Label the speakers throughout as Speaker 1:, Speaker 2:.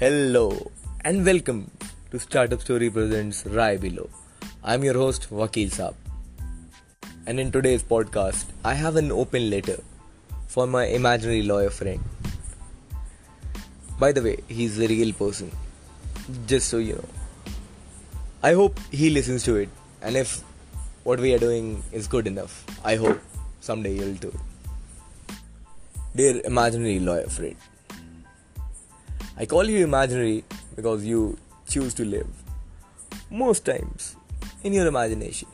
Speaker 1: Hello and welcome to Startup Story Presents RaiBhiLo. I'm your host Vakeel Sahab. And in today's podcast, I have an open letter for my imaginary lawyer friend. By the way, he's a real person. Just so you know. I hope he listens to it. And if what we are doing is good enough, I hope someday you'll too. Dear imaginary lawyer friend, I call you imaginary because you choose to live most times in your imagination.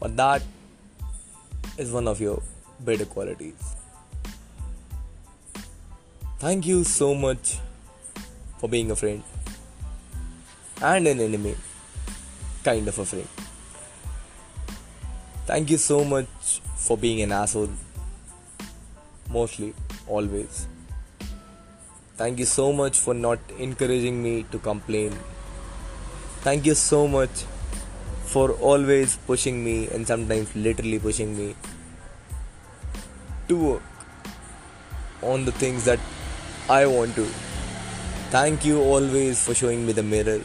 Speaker 1: But that is one of your better qualities. Thank you so much for being a friend and an enemy, kind of a friend. Thank you so much for being an asshole, mostly, always. Thank you so much for not encouraging me to complain. Thank you so much for always pushing me and sometimes literally pushing me to work on the things that I want to. Thank you always for showing me the mirror.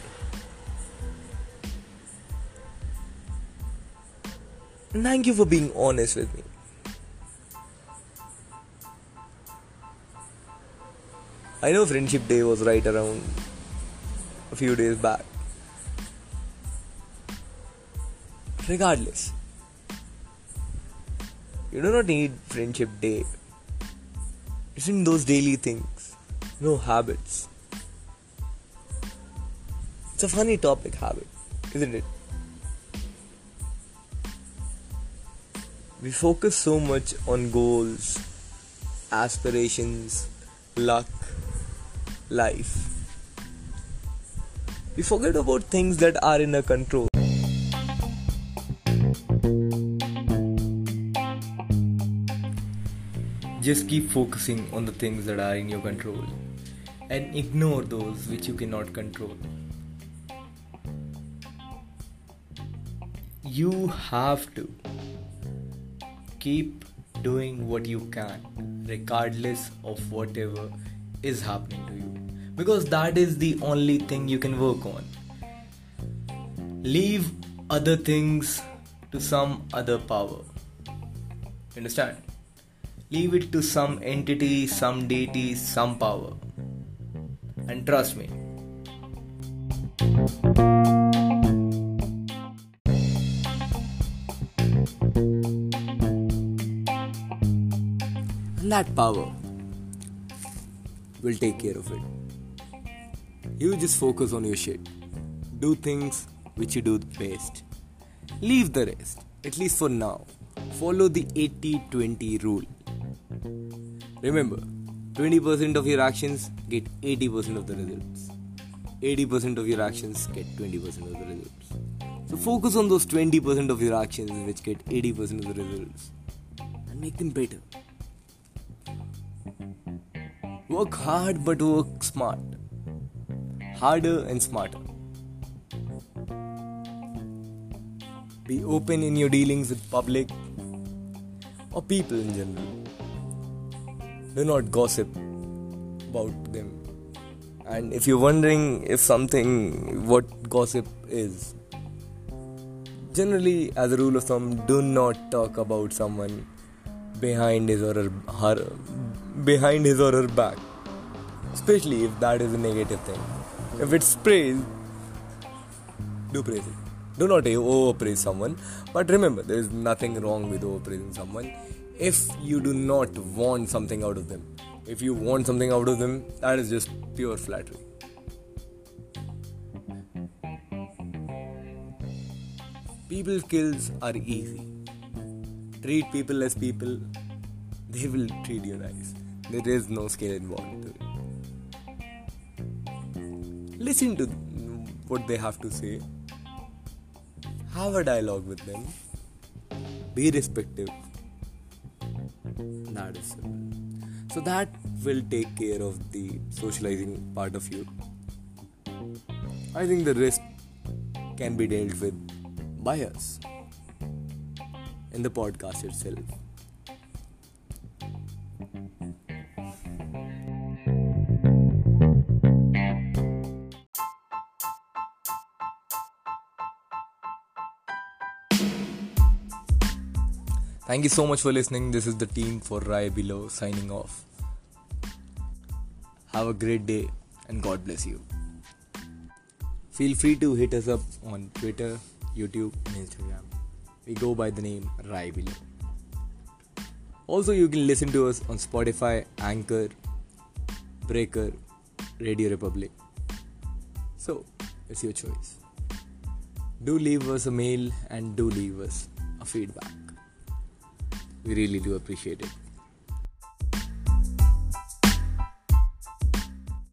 Speaker 1: Thank you for being honest with me. I know Friendship Day was right around a few days back. Regardless, you do not need Friendship Day. It's in those daily things, no habits. It's a funny topic, habit, isn't it? We focus so much on goals, aspirations, luck, life. We forget about things that are in our control. Just keep focusing on the things that are in your control and ignore those which you cannot control. You have to keep doing what you can, regardless of whatever is happening to you, because that is the only thing you can work on. Leave other things to some other power. Understand? Leave it to some entity, some deity, some power. And trust me. And that power will take care of it. You just focus on your shit. Do things which you do best. Leave the rest, at least for now. Follow the 80 20 rule. Remember, 20% of your actions get 80% of the results. 80% of your actions get 20% of the results. So focus on those 20% of your actions which get 80% of the results and make them better. Work hard but work smart. Harder and smarter. Be open in your dealings with public or people in general. Do not gossip about them. And if you're wondering if something, what gossip is, generally, as a rule of thumb, do not talk about someone behind his or her, behind his or her back, especially if that is a negative thing. If it's praise, do praise it. Do not overpraise someone, but remember there is nothing wrong with overpraising someone if you do not want something out of them. If you want something out of them, that is just pure flattery. People skills are easy. Treat people as people, they will treat you nice. There is no skill involved. Listen to what they have to say. Have a dialogue with them. Be respectful. That is. So that will take care of the socializing part of you. I think the rest can be dealt with by us in the podcast itself. Thank you so much for listening. This is the team for RaiBhiLo signing off. Have a great day and God bless you. Feel free to hit us up on Twitter, YouTube, and Instagram. We go by the name RaiBhiLo. Also, you can listen to us on Spotify, Anchor, Breaker, Radio Republic. So, it's your choice. Do leave us a mail and do leave us a feedback. We really do appreciate it.